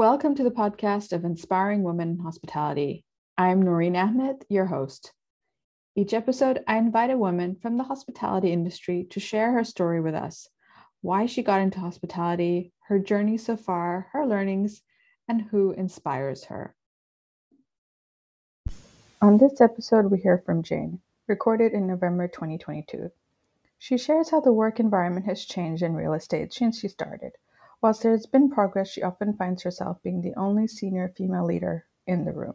Welcome to the podcast of Inspiring Women in Hospitality. I'm Noreen Ahmed, your host. Each episode, I invite a woman from the hospitality industry to share her story with us why she got into hospitality, her journey so far, her learnings, and who inspires her. On this episode, we hear from Jane, recorded in November 2022. She shares how the work environment has changed in real estate since she started. Whilst there has been progress, she often finds herself being the only senior female leader in the room.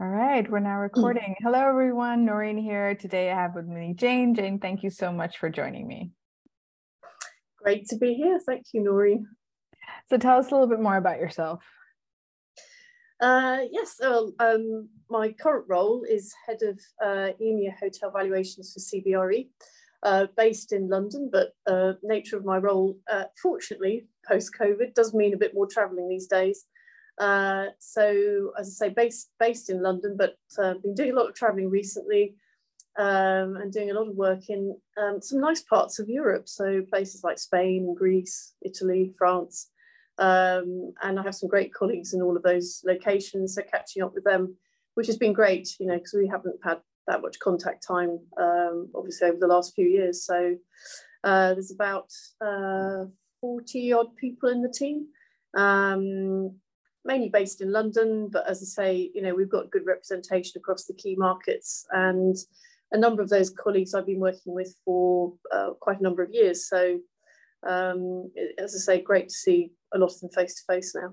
All right, we're now mm. recording. Hello, everyone. Noreen here. Today I have with me Jane. Jane, thank you so much for joining me. Great to be here. Thank you, Noreen. So tell us a little bit more about yourself. Uh, yes, so, um, my current role is head of uh, EMEA Hotel Valuations for CBRE, uh, based in London, but uh, nature of my role, uh, fortunately, post-COVID, does mean a bit more travelling these days. Uh, so, as I say, based based in London, but uh, been doing a lot of traveling recently, um, and doing a lot of work in um, some nice parts of Europe. So places like Spain, Greece, Italy, France, um, and I have some great colleagues in all of those locations. So catching up with them, which has been great, you know, because we haven't had that much contact time, um, obviously over the last few years. So uh, there's about uh, 40 odd people in the team. Um, mainly based in London, but as I say, you know, we've got good representation across the key markets and a number of those colleagues I've been working with for uh, quite a number of years. So, um, as I say, great to see a lot of them face to face now.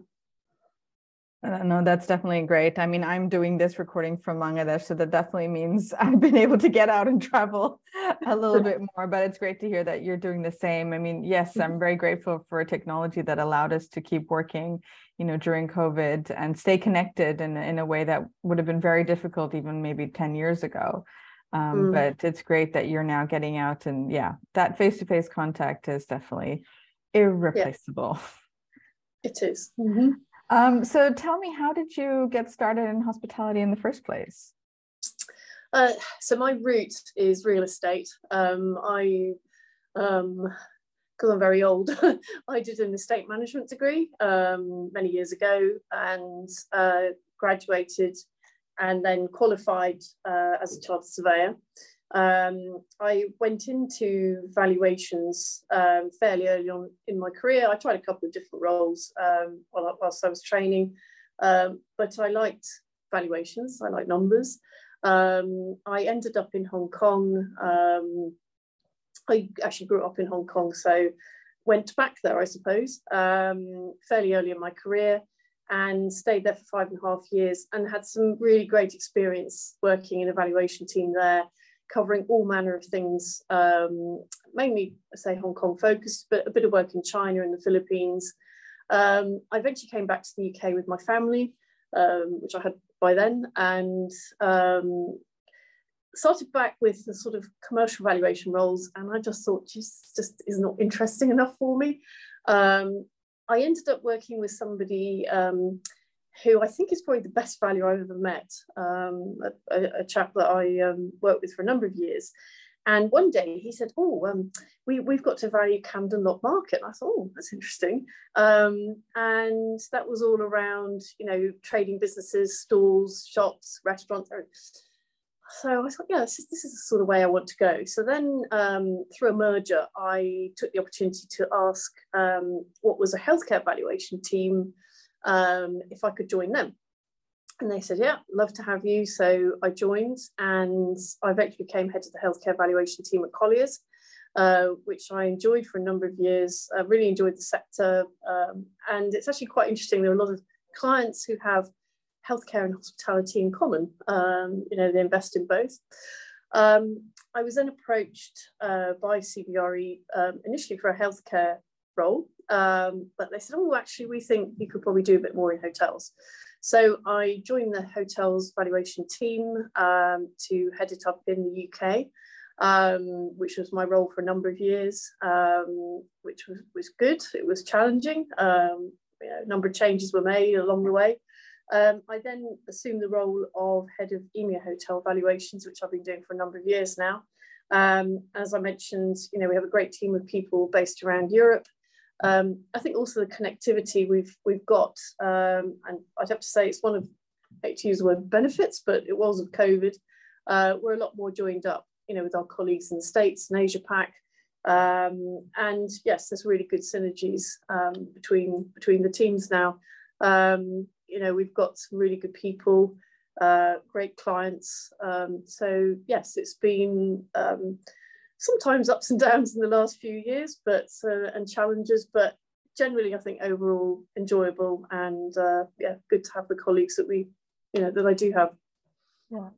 Uh, no, that's definitely great. I mean, I'm doing this recording from Bangladesh, so that definitely means I've been able to get out and travel a little bit more. But it's great to hear that you're doing the same. I mean, yes, I'm very grateful for a technology that allowed us to keep working, you know, during COVID and stay connected in, in a way that would have been very difficult even maybe 10 years ago. Um, mm. But it's great that you're now getting out, and yeah, that face-to-face contact is definitely irreplaceable. Yeah. It is. Mm-hmm. Um, so tell me, how did you get started in hospitality in the first place? Uh, so my route is real estate. Um, I, because um, I'm very old, I did an estate management degree um, many years ago and uh, graduated and then qualified uh, as a chartered surveyor. Um, I went into valuations um, fairly early on in my career. I tried a couple of different roles um, whilst I was training, um, but I liked valuations, I like numbers. Um, I ended up in Hong Kong. Um, I actually grew up in Hong Kong, so went back there, I suppose, fairly early in my career and stayed there for five and a half years and had some really great experience working in a valuation team there covering all manner of things, um, mainly, I say, Hong Kong focused, but a bit of work in China and the Philippines. Um, I eventually came back to the UK with my family, um, which I had by then, and um, started back with the sort of commercial valuation roles. And I just thought, just, just is not interesting enough for me. Um, I ended up working with somebody um, who I think is probably the best value I've ever met, um, a, a, chap that I um, worked with for a number of years. And one day he said, "Oh, um, we we've got to value Camden Lock Market." And I thought, "Oh, that's interesting." Um, and that was all around, you know, trading businesses, stalls, shops, restaurants. So I thought, yeah, this is, this is the sort of way I want to go. So then, um, through a merger, I took the opportunity to ask um, what was a healthcare valuation team um, if I could join them. And they said, yeah, love to have you. So I joined and I eventually became head of the healthcare valuation team at Colliers, uh, which I enjoyed for a number of years. I really enjoyed the sector. Um, and it's actually quite interesting. There are a lot of clients who have healthcare and hospitality in common. Um, you know, they invest in both. Um, I was then approached uh, by CBRE um, initially for a healthcare role, um, but they said, oh, actually, we think you could probably do a bit more in hotels. So I joined the hotels valuation team um, to head it up in the UK, um, which was my role for a number of years, um, which was, was good. It was challenging. Um, you know, a number of changes were made along the way. Um, I then assumed the role of head of EMEA hotel valuations, which I've been doing for a number of years now. Um, as I mentioned, you know, we have a great team of people based around Europe. Um, I think also the connectivity we've we've got, um, and I'd have to say it's one of I hate to use the word benefits, but it was of COVID. Uh, we're a lot more joined up, you know, with our colleagues in the States and Asia Pac. Um, and yes, there's really good synergies um, between between the teams now. Um, you know, we've got some really good people, uh, great clients. Um, so yes, it's been um, sometimes ups and downs in the last few years, but uh, and challenges, but generally I think overall enjoyable and uh, yeah, good to have the colleagues that we, you know, that I do have. Yeah.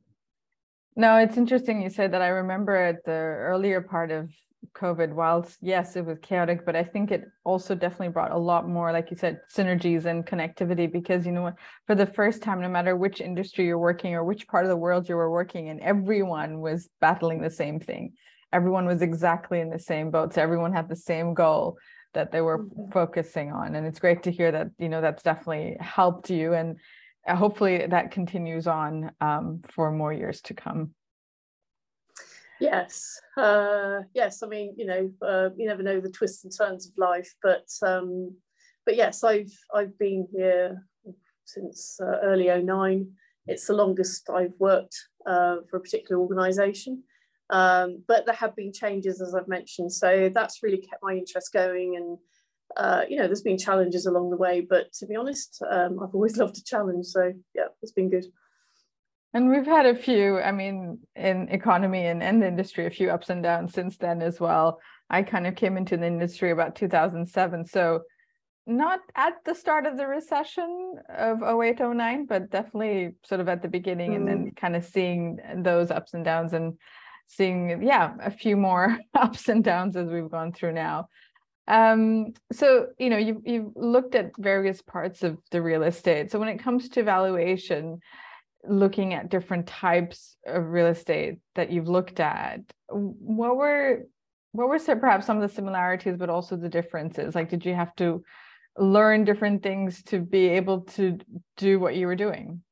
No, it's interesting you said that. I remember at the earlier part of COVID, whilst yes, it was chaotic, but I think it also definitely brought a lot more, like you said, synergies and connectivity because you know what, for the first time, no matter which industry you're working or which part of the world you were working in, everyone was battling the same thing. Everyone was exactly in the same boat. So everyone had the same goal that they were mm-hmm. focusing on. And it's great to hear that, you know, that's definitely helped you. And uh, hopefully that continues on um, for more years to come. Yes, uh, yes. I mean, you know, uh, you never know the twists and turns of life, but um, but yes, I've I've been here since uh, early 09. It's the longest I've worked uh, for a particular organisation, um, but there have been changes, as I've mentioned. So that's really kept my interest going, and uh, you know, there's been challenges along the way. But to be honest, um, I've always loved a challenge. So yeah, it's been good. And we've had a few, I mean, in economy and, and industry, a few ups and downs since then as well. I kind of came into the industry about 2007. So not at the start of the recession of 08, 09, but definitely sort of at the beginning mm. and then mm. kind of seeing those ups and downs and seeing, yeah, a few more ups and downs as we've gone through now. Um, so, you know, you've, you've looked at various parts of the real estate. So when it comes to valuation, looking at different types of real estate that you've looked at what were what were perhaps some of the similarities but also the differences? Like did you have to learn different things to be able to do what you were doing?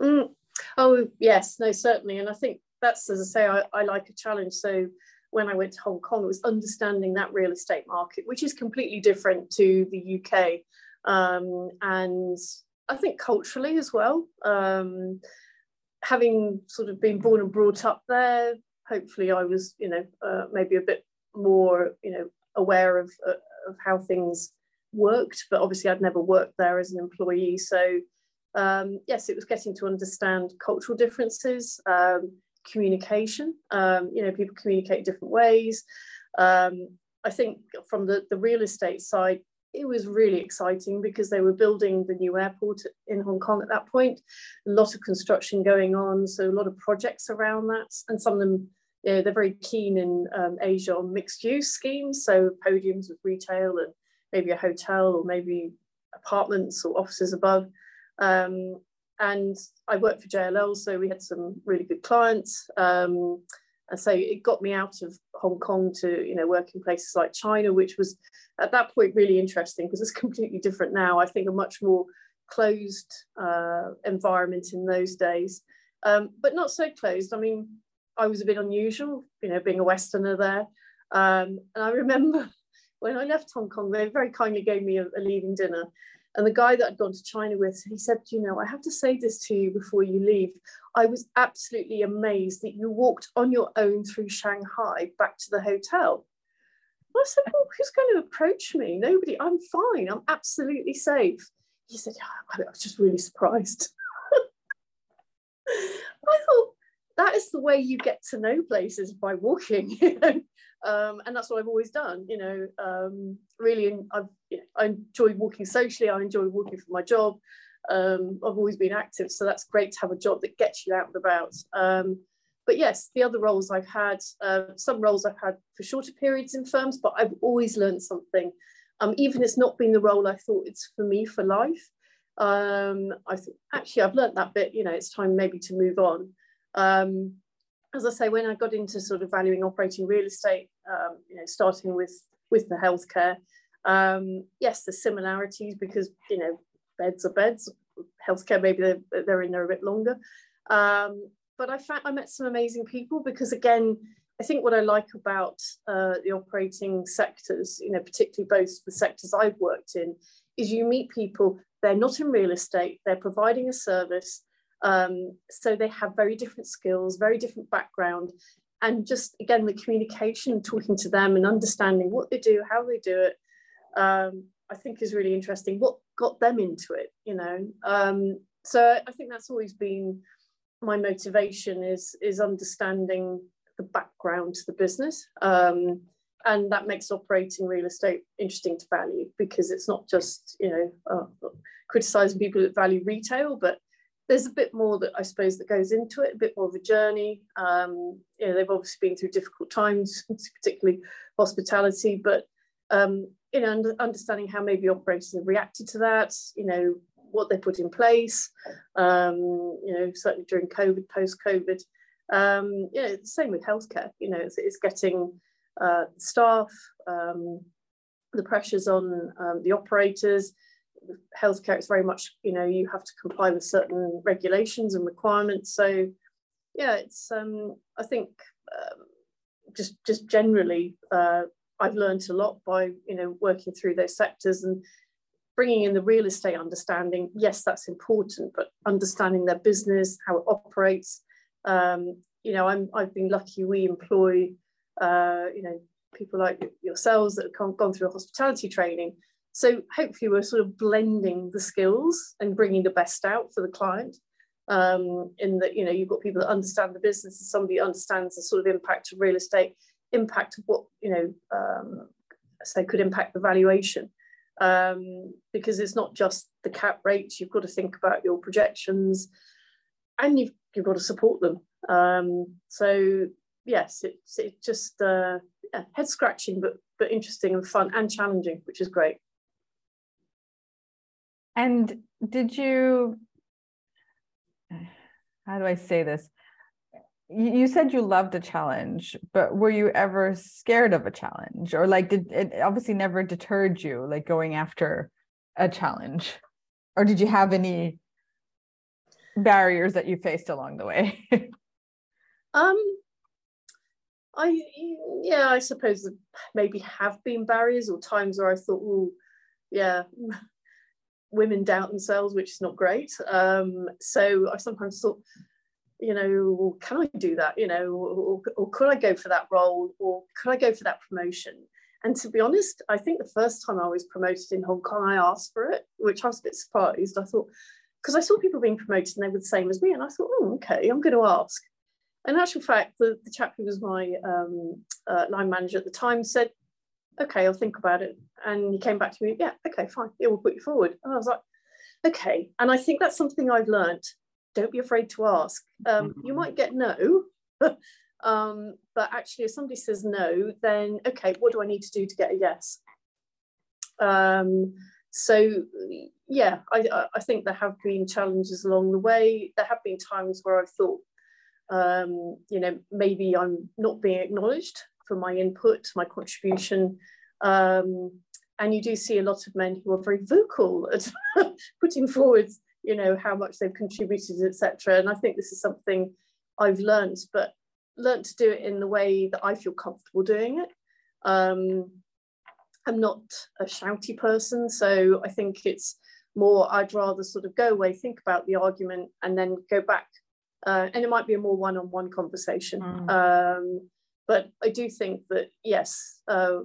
Mm. oh yes. No certainly. And i think that's as i say I, I like a challenge. So when i went to hong kong it was understanding that real estate market which is completely different to the uk um, and I think culturally as well. Um, having sort of been born and brought up there, hopefully I was, you know, uh, maybe a bit more, you know, aware of, uh, of how things worked, but obviously I'd never worked there as an employee. So um, yes, it was getting to understand cultural differences, um, communication, um, you know, people communicate different ways. Um, I think from the, the real estate side, it was really exciting because they were building the new airport in Hong Kong at that point. A lot of construction going on, so a lot of projects around that, and some of them, you know, they're very keen in um, Asia on mixed use schemes, so podiums with retail and maybe a hotel or maybe apartments or offices above. Um, and I worked for JLL, so we had some really good clients. Um, and so it got me out of Hong Kong to you know work in places like China, which was at that point really interesting because it's completely different now. I think a much more closed uh, environment in those days, um, but not so closed. I mean, I was a bit unusual, you know, being a Westerner there. Um, and I remember when I left Hong Kong, they very kindly gave me a, a leaving dinner. And the guy that I'd gone to China with, he said, you know, I have to say this to you before you leave. I was absolutely amazed that you walked on your own through Shanghai back to the hotel. I said, well, who's going to approach me? Nobody, I'm fine. I'm absolutely safe. He said, yeah, I was just really surprised. I thought, that is the way you get to know places by walking. You know? Um, and that's what I've always done. You know, um, really, I've, you know, I enjoy walking socially. I enjoy walking for my job. Um, I've always been active, so that's great to have a job that gets you out and about. Um, but yes, the other roles I've had, uh, some roles I've had for shorter periods in firms, but I've always learned something. Um, even if it's not been the role I thought it's for me for life. Um, I thought actually I've learned that bit. You know, it's time maybe to move on. As I say, when I got into sort of valuing operating real estate, um, you know, starting with with the healthcare, um, yes, the similarities because you know beds are beds, healthcare, maybe they're, they're in there a bit longer. Um, but I found I met some amazing people because again, I think what I like about uh, the operating sectors, you know, particularly both the sectors I've worked in, is you meet people. They're not in real estate. They're providing a service, um, so they have very different skills, very different background, and just again the communication, talking to them, and understanding what they do, how they do it. Um, I think is really interesting. What got them into it, you know? Um, so I think that's always been my motivation is is understanding the background to the business. Um, and that makes operating real estate interesting to value because it's not just, you know, uh, criticizing people that value retail, but there's a bit more that I suppose that goes into it, a bit more of a journey. Um, you know, they've obviously been through difficult times, particularly hospitality, but um, you know, understanding how maybe operators have reacted to that, you know, what they put in place, um, you know, certainly during COVID, post-COVID. Um, yeah, the same with healthcare, you know, it's, it's getting uh, staff, um, the pressures on um, the operators. Healthcare, it's very much, you know, you have to comply with certain regulations and requirements. So, yeah, it's, um, I think, um, just just generally, uh, I've learned a lot by, you know, working through those sectors and bringing in the real estate understanding. Yes, that's important, but understanding their business, how it operates. Um, you know, I'm, I've been lucky. We employ uh, you know, people like yourselves that have gone through a hospitality training. So hopefully we're sort of blending the skills and bringing the best out for the client. Um, in that, you know, you've got people that understand the business and somebody understands the sort of impact of real estate, impact of what, you know, um, say could impact the valuation. Um, because it's not just the cap rates, you've got to think about your projections and you've, you've got to support them. Um, so yes, it's it just uh, yeah, head scratching, but but interesting and fun and challenging, which is great. And did you? How do I say this? You said you loved a challenge, but were you ever scared of a challenge, or like did it obviously never deterred you, like going after a challenge, or did you have any barriers that you faced along the way? um, I yeah, I suppose maybe have been barriers or times where I thought, oh, yeah, women doubt themselves, which is not great. Um, so I sometimes thought, you know, can I do that? You know, or, or could I go for that role, or could I go for that promotion? And to be honest, I think the first time I was promoted in Hong Kong, I asked for it, which I was a bit surprised. I thought, because I saw people being promoted and they were the same as me, and I thought, oh, okay, I'm going to ask in actual fact, the, the chap who was my um, uh, line manager at the time said, okay, I'll think about it. And he came back to me, yeah, okay, fine, yeah, we'll put you forward. And I was like, okay. And I think that's something I've learned. Don't be afraid to ask. Um, you mm-hmm. might get no, um, but actually if somebody says no, then okay, what do I need to do to get a yes? Um, so yeah, I, I think there have been challenges along the way. There have been times where I've thought, um, you know, maybe I'm not being acknowledged for my input, my contribution. Um, and you do see a lot of men who are very vocal at putting forward, you know, how much they've contributed, etc. And I think this is something I've learned, but learned to do it in the way that I feel comfortable doing it. Um, I'm not a shouty person, so I think it's more I'd rather sort of go away, think about the argument, and then go back uh, and it might be a more one-on-one conversation. Mm. Um, but I do think that yes, uh,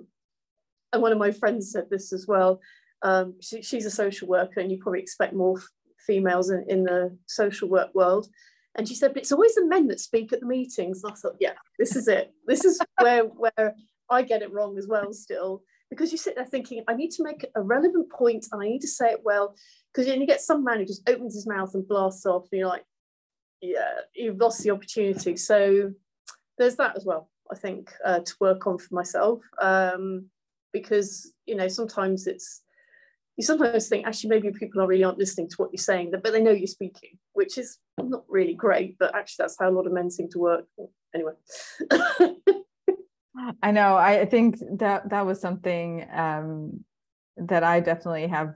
and one of my friends said this as well. Um, she, she's a social worker, and you probably expect more females in, in the social work world. And she said, but it's always the men that speak at the meetings. And I thought, yeah, this is it. This is where where I get it wrong as well. Still, because you sit there thinking, I need to make a relevant point, and I need to say it well. Because then you get some man who just opens his mouth and blasts off, and you're like, yeah, you've lost the opportunity. So there's that as well, I think, uh, to work on for myself. Um, because, you know, sometimes it's, you sometimes think actually maybe people are really aren't listening to what you're saying, but they know you're speaking, which is not really great, but actually that's how a lot of men seem to work. Anyway. I know. I think that that was something um, that I definitely have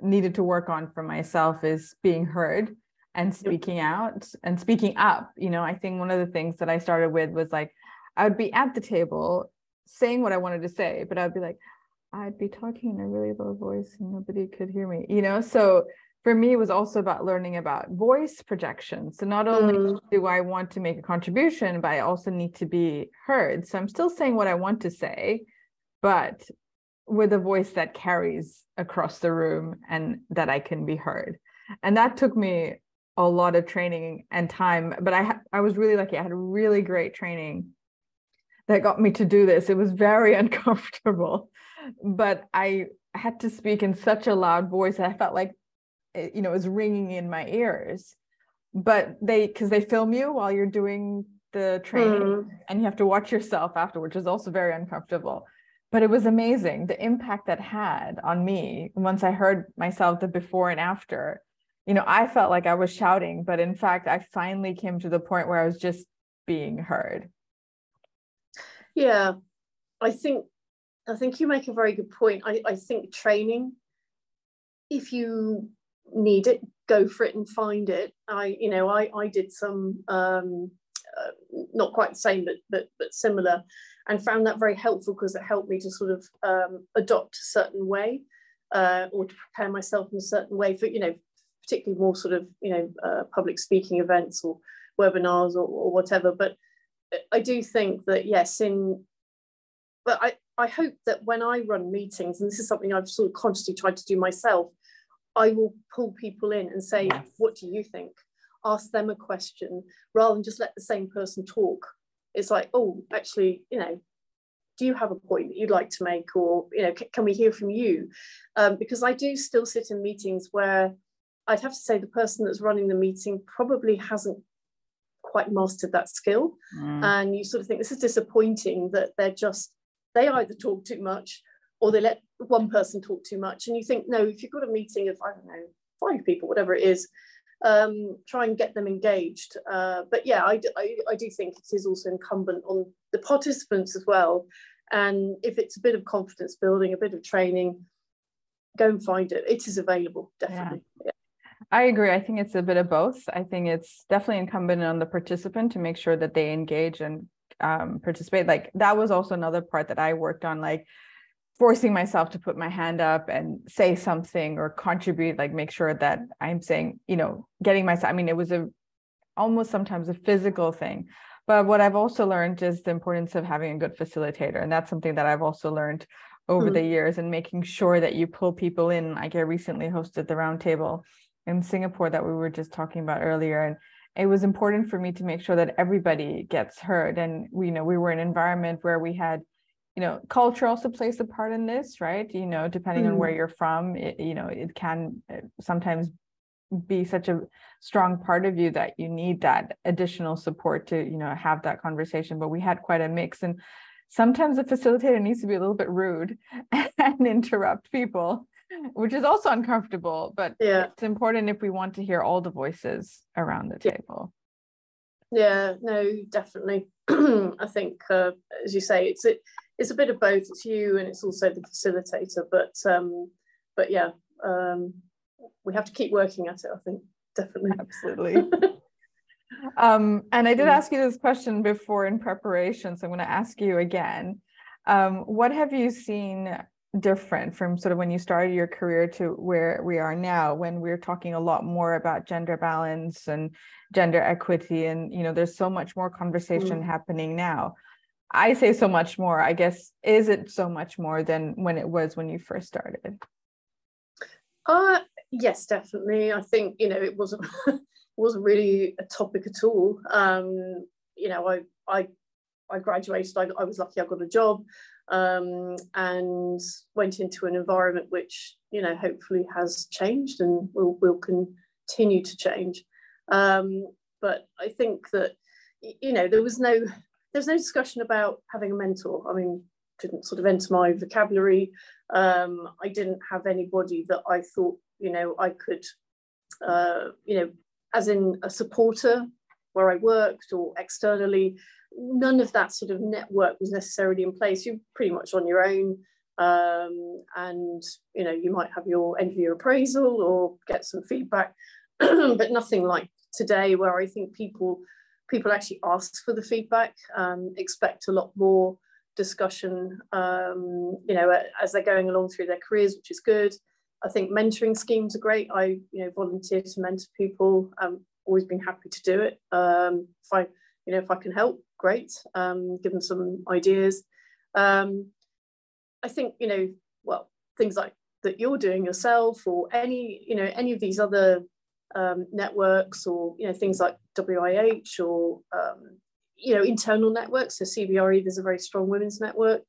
needed to work on for myself is being heard and speaking out and speaking up. You know, I think one of the things that I started with was like, I would be at the table saying what I wanted to say, but I'd be like, I'd be talking in a really low voice and nobody could hear me, you know? So for me, it was also about learning about voice projection. So not only mm. do I want to make a contribution, but I also need to be heard. So I'm still saying what I want to say, but with a voice that carries across the room and that I can be heard. And that took me a lot of training and time, but I I was really lucky. I had really great training that got me to do this. It was very uncomfortable, but I had to speak in such a loud voice. I felt like it, you know, it was ringing in my ears. But they because they film you while you're doing the training mm. and you have to watch yourself after, which is also very uncomfortable but it was amazing the impact that had on me once I heard myself the before and after. You know, I felt like I was shouting, but in fact, I finally came to the point where I was just being heard. Yeah, I think I think you make a very good point. I, I think training, if you need it, go for it and find it. I, you know, I I did some um, uh, not quite the same, but but but similar and found that very helpful because it helped me to sort of um, adopt a certain way uh, or to prepare myself in a certain way for, you know, particularly more sort of, you know, uh, public speaking events or webinars or, or, whatever. But I do think that, yes, in, but I, I hope that when I run meetings, and this is something I've sort of consciously tried to do myself, I will pull people in and say, yes. what do you think? Ask them a question rather than just let the same person talk it's like, oh, actually, you know, do you have a point that you'd like to make or you know can we hear from you um, because i do still sit in meetings where i'd have to say the person that's running the meeting probably hasn't quite mastered that skill mm. and you sort of think this is disappointing that they're just they either talk too much or they let one person talk too much and you think no if you've got a meeting of i don't know five people whatever it is um, try and get them engaged. Uh, but yeah, I, I, I, do think it is also incumbent on the participants as well. And if it's a bit of confidence building, a bit of training, go and find it. It is available, definitely. Yeah. I agree. I think it's a bit of both. I think it's definitely incumbent on the participant to make sure that they engage and um, participate. Like that was also another part that I worked on. Like forcing myself to put my hand up and say something or contribute like make sure that i'm saying you know getting myself i mean it was a almost sometimes a physical thing but what i've also learned is the importance of having a good facilitator and that's something that i've also learned over mm-hmm. the years and making sure that you pull people in like i recently hosted the roundtable in singapore that we were just talking about earlier and it was important for me to make sure that everybody gets heard and we you know we were in an environment where we had you know culture also plays a part in this right you know depending mm. on where mm. you're from it, you know it can uh, sometimes be such a strong part of you that you need that additional support to you know have that conversation but we had quite a mix and sometimes the facilitator needs to be a little bit rude and interrupt people which is also uncomfortable but yeah. it's important if we want to hear all the voices around the table yeah no definitely i think uh, as you say it's it it's a bit of both. It's you and it's also the facilitator. But um, but yeah, um, we have to keep working at it. I think definitely. Absolutely. um, and I did ask you this question before in preparation, so I'm going to ask you again. Um, what have you seen different from sort of when you started your career to where we are now when we're talking a lot more about gender balance and gender equity and you know there's so much more conversation mm. happening now I say so much more. I guess is it so much more than when it was when you first started? Uh yes, definitely. I think you know it wasn't wasn't really a topic at all. Um, you know, I I I graduated. I, I was lucky. I got a job um, and went into an environment which you know hopefully has changed and will will continue to change. Um, but I think that you know there was no there's no discussion about having a mentor. I mean, didn't sort of enter my vocabulary. Um, I didn't have anybody that I thought, you know, I could, uh, you know, as in a supporter where I worked or externally. None of that sort of network was necessarily in place. You're pretty much on your own. um, and you know you might have your end of year appraisal or get some feedback but nothing like today where i think people people actually ask for the feedback um, expect a lot more discussion um, you know as they're going along through their careers which is good i think mentoring schemes are great i you know volunteer to mentor people i've always been happy to do it um, if i you know if i can help great um, give them some ideas um, I think, you know, well, things like that you're doing yourself or any, you know, any of these other um, networks or, you know, things like WIH or, um, you know, internal networks. So CBRE, there's a very strong women's network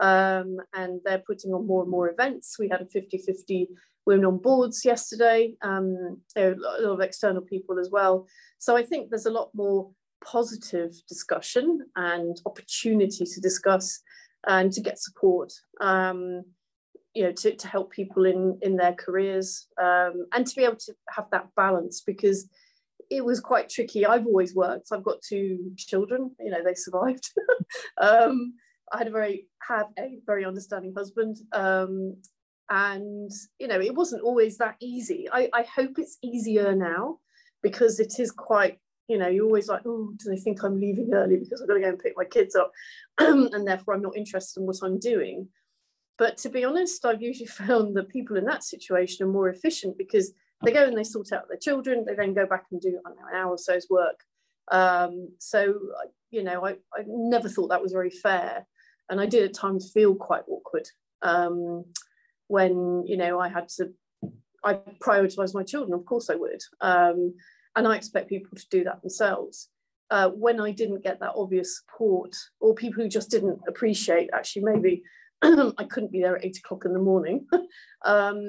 um, and they're putting on more and more events. We had a 50-50 women on boards yesterday, um, a lot of external people as well. So I think there's a lot more positive discussion and opportunity to discuss and to get support um, you know to, to help people in in their careers um, and to be able to have that balance because it was quite tricky. I've always worked. I've got two children you know they survived. Um, i had a very had a very understanding husband um, and you know it wasn't always that easy. I, I hope it's easier now because it is quite you know, you're always like, oh, do they think I'm leaving early because I've got to go and pick my kids up and therefore I'm not interested in what I'm doing. But to be honest, I've usually found that people in that situation are more efficient because they go and they sort out their children, they then go back and do know, an hour or so's work. Um, so, you know, I, I never thought that was very fair. And I did at times feel quite awkward um, when, you know, I had to, I prioritise my children, of course I would. Um, and I expect people to do that themselves. Uh, when I didn't get that obvious support, or people who just didn't appreciate, actually, maybe I couldn't be there at eight o'clock in the morning, um,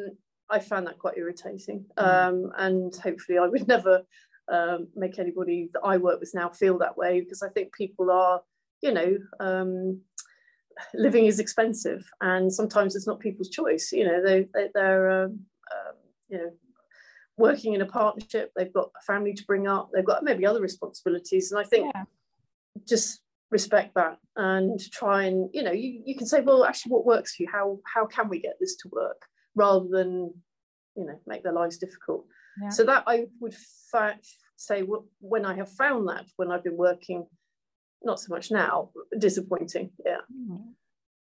I found that quite irritating. Mm. Um, and hopefully, I would never um, make anybody that I work with now feel that way because I think people are, you know, um, living is expensive, and sometimes it's not people's choice. You know, they, they are um, um, you know working in a partnership, they've got a family to bring up, they've got maybe other responsibilities. And I think yeah. just respect that and try and, you know, you, you can say, well, actually what works for you? How how can we get this to work? Rather than, you know, make their lives difficult. Yeah. So that I would fa- say when I have found that when I've been working, not so much now, disappointing. Yeah. Mm-hmm.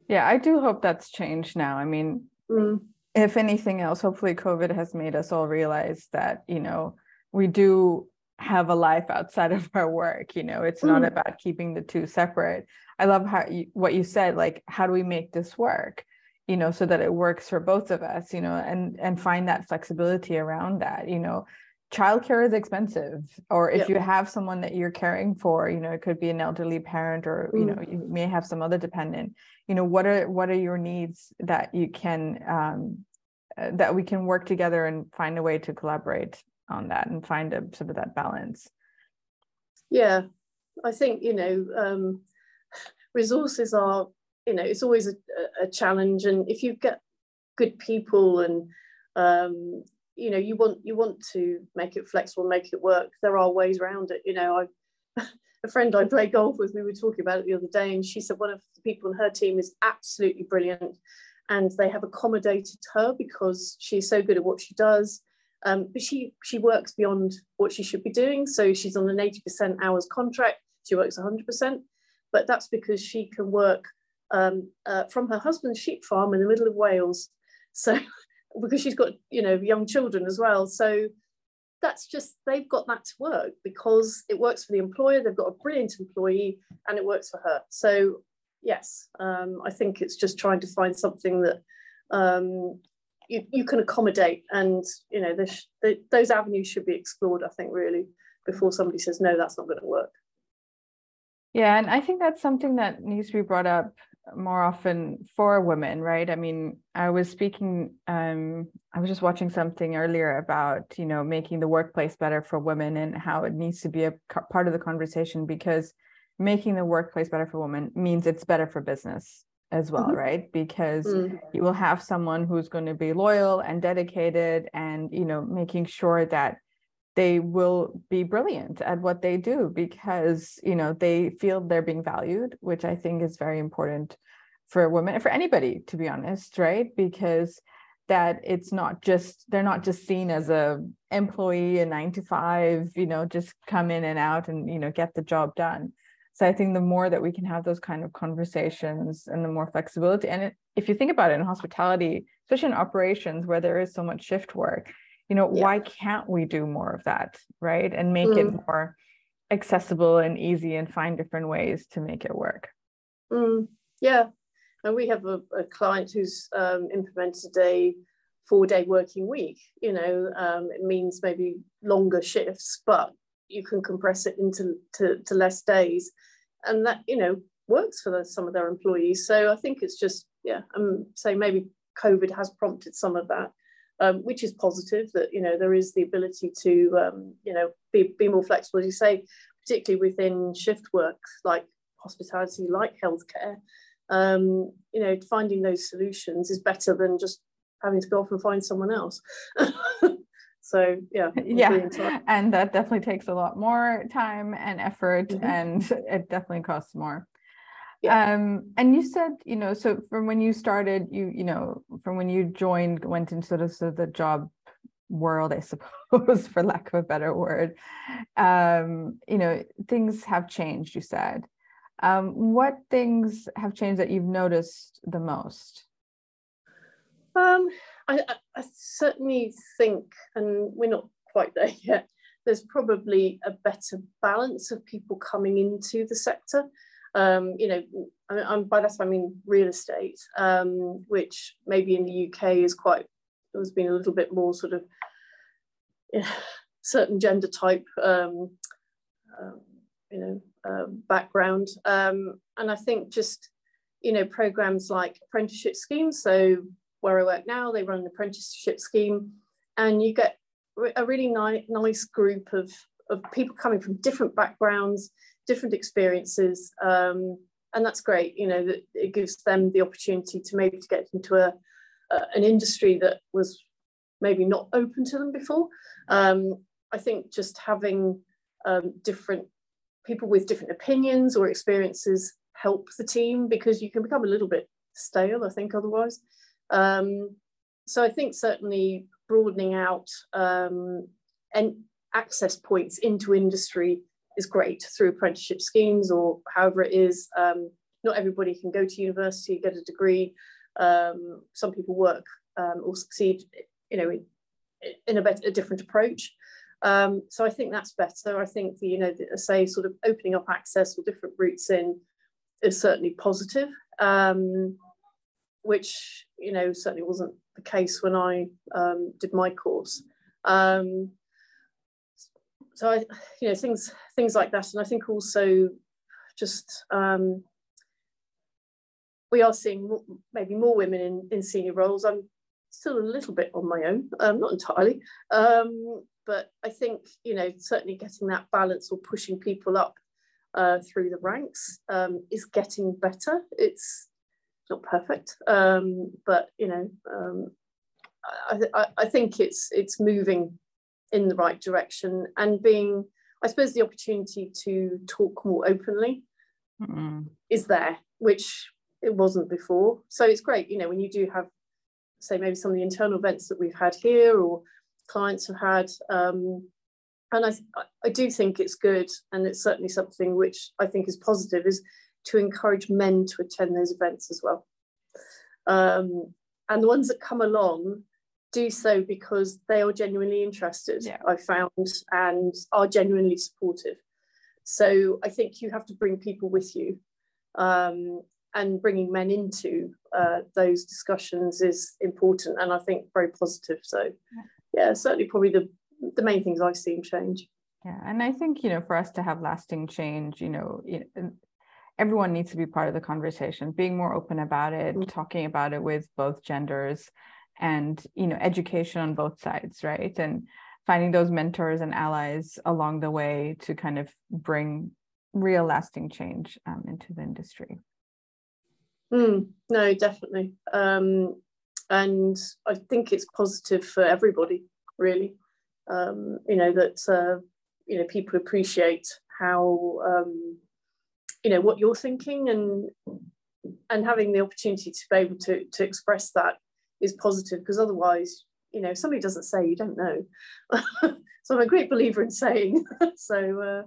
Yeah, I do hope that's changed now. I mean, mm if anything else, hopefully COVID has made us all realize that, you know, we do have a life outside of our work. You know, it's mm. not about keeping the two separate. I love how you, what you said, like, how do we make this work? You know, so that it works for both of us, you know, and and find that flexibility around that, you know. Childcare is expensive, or if yep. you have someone that you're caring for, you know, it could be an elderly parent, or you mm. know, you may have some other dependent you know what are what are your needs that you can um, uh, that we can work together and find a way to collaborate on that and find a sort of that balance yeah i think you know um, resources are you know it's always a, a, challenge and if you get good people and um, you know you want you want to make it flexible make it work there are ways around it you know i a friend I play golf with, we were talking about it the other day, and she said one of the people on her team is absolutely brilliant, and they have accommodated her because she's so good at what she does. Um, but she she works beyond what she should be doing, so she's on an 80% hours contract. She works 100%, but that's because she can work um, uh, from her husband's sheep farm in the middle of Wales. So because she's got you know young children as well, so that's just they've got that to work because it works for the employer. They've got a brilliant employee and it works for her. So yes um, i think it's just trying to find something that um, you, you can accommodate and you know those avenues should be explored i think really before somebody says no that's not going to work. Yeah and i think that's something that needs to be brought up more often for women, right? I mean, I was speaking, um, I was just watching something earlier about, you know, making the workplace better for women and how it needs to be a part of the conversation because making the workplace better for women means it's better for business as well, mm-hmm. right? Because mm-hmm. you will have someone who's going to be loyal and dedicated and, you know, making sure that they will be brilliant at what they do because you know they feel they're being valued which i think is very important for women, and for anybody, to be honest, right? Because that it's not just they're not just seen as a employee a nine to five you know just come in and out and you know get the job done so i think the more that we can have those kind of conversations and the more flexibility and it, if you think about it in hospitality especially in operations where there is so much shift work you know yeah. why can't we do more of that right and make mm. it more accessible and easy and find different ways to make it work mm. yeah and we have a, a client who's um, implemented a four day working week. You know, um, it means maybe longer shifts, but you can compress it into to, to less days. And that, you know, works for the, some of their employees. So I think it's just, yeah, I'm saying maybe COVID has prompted some of that. Um, which is positive that you know there is the ability to um, you know be, be more flexible as you say particularly within shift work like hospitality like healthcare um, you know, finding those solutions is better than just having to go off and find someone else. so yeah, yeah, and that definitely takes a lot more time and effort, mm-hmm. and it definitely costs more. Yeah. Um, and you said, you know, so from when you started, you, you know, from when you joined, went into sort of, sort of the job world, I suppose, for lack of a better word, um, you know, things have changed, you said. Um, what things have changed that you've noticed the most? Um, I, I, certainly think, and we're not quite there yet, there's probably a better balance of people coming into the sector. Um, you know, I, am by that I mean real estate, um, which maybe in the UK is quite, has been a little bit more sort of you know, certain gender type, um, um you know, um, background. Um, and I think just, you know, programs like apprenticeship schemes. So where I work now, they run an apprenticeship scheme and you get a really ni- nice group of, of people coming from different backgrounds, different experiences. Um, and that's great, you know, that it gives them the opportunity to maybe to get into a, an industry that was maybe not open to them before. Um, I think just having um, different people with different opinions or experiences help the team because you can become a little bit stale, I think, otherwise. Um, so I think certainly broadening out um, and access points into industry is great through apprenticeship schemes or however it is. Um, not everybody can go to university, get a degree. Um, some people work um, or succeed, you know, in, in a, better, a different approach. Um, so I think that's better. I think the, you know, the, say sort of opening up access or different routes in is certainly positive, um, which you know certainly wasn't the case when I did my course. Um, so I, you know, things things like that, and I think also just um, we are seeing more, maybe more women in, in senior roles. I'm still a little bit on my own, um, not entirely, um, but I think you know certainly getting that balance or pushing people up uh, through the ranks um, is getting better. It's not perfect, um, but you know um, I, I, I, think it's it's moving in the right direction and being I suppose the opportunity to talk more openly mm-hmm. is there, which it wasn't before. So it's great, you know, when you do have say maybe some of the internal events that we've had here or clients have had. Um, and I, I do think it's good, and it's certainly something which I think is positive, is to encourage men to attend those events as well. Um, and the ones that come along do so because they are genuinely interested, yeah. I found, and are genuinely supportive. So I think you have to bring people with you. Um, and bringing men into uh, those discussions is important and I think very positive. So yeah certainly probably the the main things I've seen change. Yeah, and I think you know for us to have lasting change, you know, everyone needs to be part of the conversation, being more open about it, mm-hmm. talking about it with both genders, and you know, education on both sides, right? And finding those mentors and allies along the way to kind of bring real lasting change um, into the industry. Mm, no, definitely. Um, and I think it's positive for everybody, really. Um, you know that uh, you know people appreciate how um, you know what you're thinking and and having the opportunity to be able to to express that is positive because otherwise you know somebody doesn't say you don't know so i'm a great believer in saying so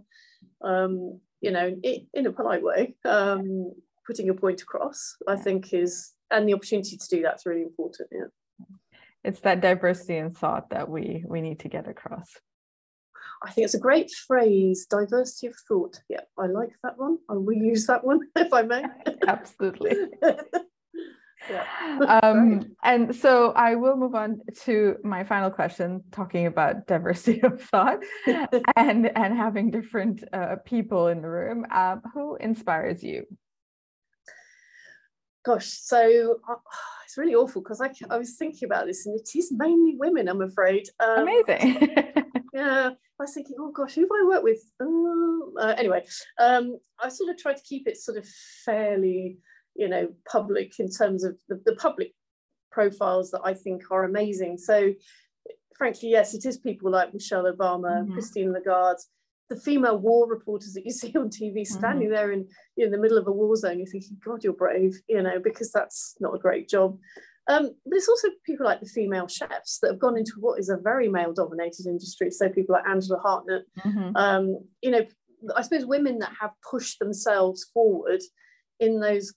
uh, um, you know it, in a polite way um, putting a point across i think is and the opportunity to do that's really important yeah it's that diversity in thought that we we need to get across I think it's a great phrase, diversity of thought. Yeah, I like that one. I will use that one if I may. Absolutely. Yeah. um, and so I will move on to my final question, talking about diversity of thought and and having different uh, people in the room. Um, who inspires you? Gosh, so uh, it's really awful because I, I was thinking about this, and it is mainly women. I'm afraid. Um, Amazing. yeah, I was thinking, oh gosh, who have I worked with? Uh, uh, anyway, um, I sort of tried to keep it sort of fairly, you know, public in terms of the, the public profiles that I think are amazing. So, frankly, yes, it is people like Michelle Obama, mm-hmm. Christine Lagarde, the female war reporters that you see on TV standing mm-hmm. there in, in the middle of a war zone. You're thinking, God, you're brave, you know, because that's not a great job. Um, but it's also people like the female chefs that have gone into what is a very male dominated industry. So people like Angela Hartnett, mm-hmm. um, you know, I suppose women that have pushed themselves forward in those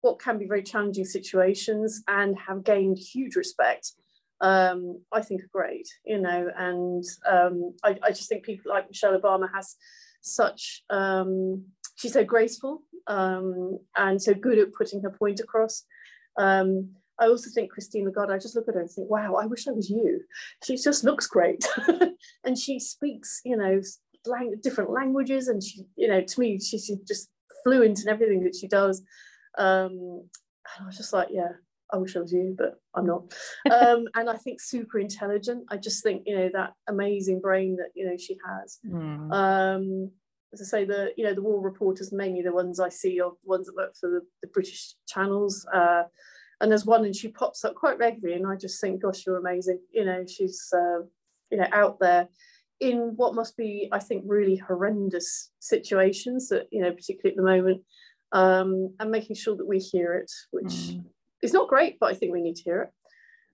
what can be very challenging situations and have gained huge respect. Um, I think are great, you know, and um, I, I, just think people like Michelle Obama has such, um, she's so graceful um, and so good at putting her point across. Um, I also think Christine Lagarde, I just look at her and think, wow, I wish I was you. She just looks great. and she speaks, you know, lang- different languages. And she, you know, to me, she's just fluent in everything that she does. Um, and I was just like, yeah, I wish I was you, but I'm not. Um, and I think super intelligent. I just think, you know, that amazing brain that, you know, she has. Mm. Um, as I say, the you know the war reporters mainly the ones I see are ones that work for the, the British channels. Uh, and there's one and she pops up quite regularly and i just think gosh you're amazing you know she's uh, you know out there in what must be i think really horrendous situations that you know particularly at the moment um, and making sure that we hear it which mm. is not great but i think we need to hear it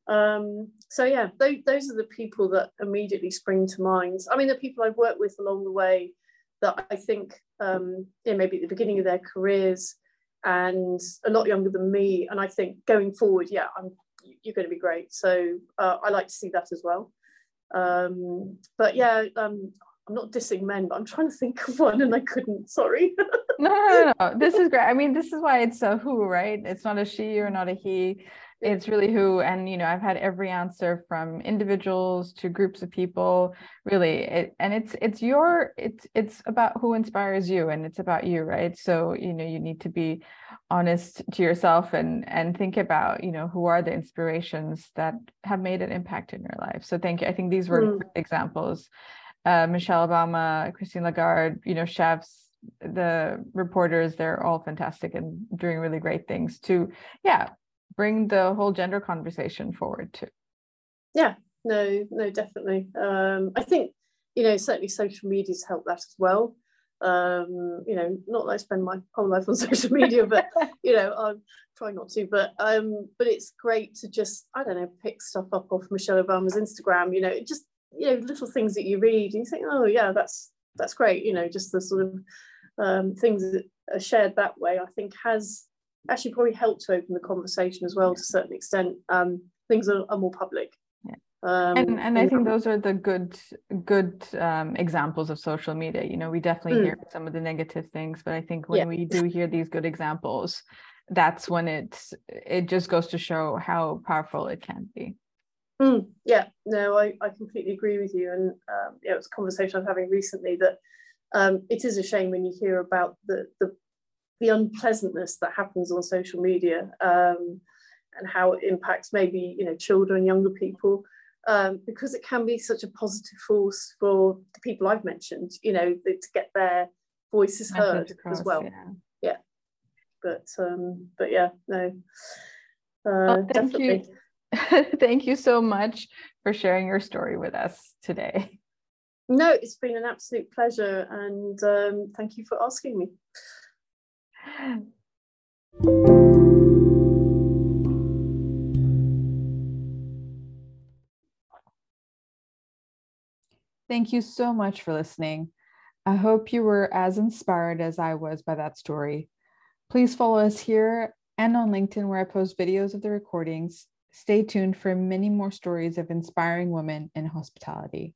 um, so yeah those, those are the people that immediately spring to mind i mean the people i've worked with along the way that i think um, know, maybe at the beginning of their careers and a lot younger than me. And I think going forward, yeah, I'm, you're going to be great. So uh, I like to see that as well. Um, but yeah, um, I'm not dissing men, but I'm trying to think of one and I couldn't. Sorry. no, no, no, This is great. I mean, this is why it's a who, right? It's not a she or not a he it's really who and you know i've had every answer from individuals to groups of people really it, and it's it's your it's it's about who inspires you and it's about you right so you know you need to be honest to yourself and and think about you know who are the inspirations that have made an impact in your life so thank you i think these were mm. examples uh, michelle obama christine lagarde you know chefs the reporters they're all fantastic and doing really great things to yeah bring the whole gender conversation forward too. Yeah no no definitely. Um, i think you know certainly social media's helped that as well. Um, you know not that i spend my whole life on social media but you know i'm trying not to but um but it's great to just i don't know pick stuff up off michelle obama's instagram you know just you know little things that you read and you think oh yeah that's that's great you know just the sort of um, things that are shared that way i think has actually probably helped to open the conversation as well to a certain extent. Um, things are, are more public. Yeah. Um, and and I think those are the good good um, examples of social media. You know, we definitely mm. hear some of the negative things, but I think when yeah. we do hear these good examples, that's when it's it just goes to show how powerful it can be. Mm, yeah, no, I, I completely agree with you. And um, yeah, it was a conversation I was having recently that um, it is a shame when you hear about the, the the unpleasantness that happens on social media um, and how it impacts maybe you know children, younger people, um, because it can be such a positive force for the people I've mentioned. You know, to get their voices heard across, as well. Yeah. yeah. But um, but yeah, no. Uh, thank definitely. you. Thank you so much for sharing your story with us today. No, it's been an absolute pleasure, and um, thank you for asking me. Thank you so much for listening. I hope you were as inspired as I was by that story. Please follow us here and on LinkedIn, where I post videos of the recordings Stay tuned for many more stories of inspiring women in hospitality.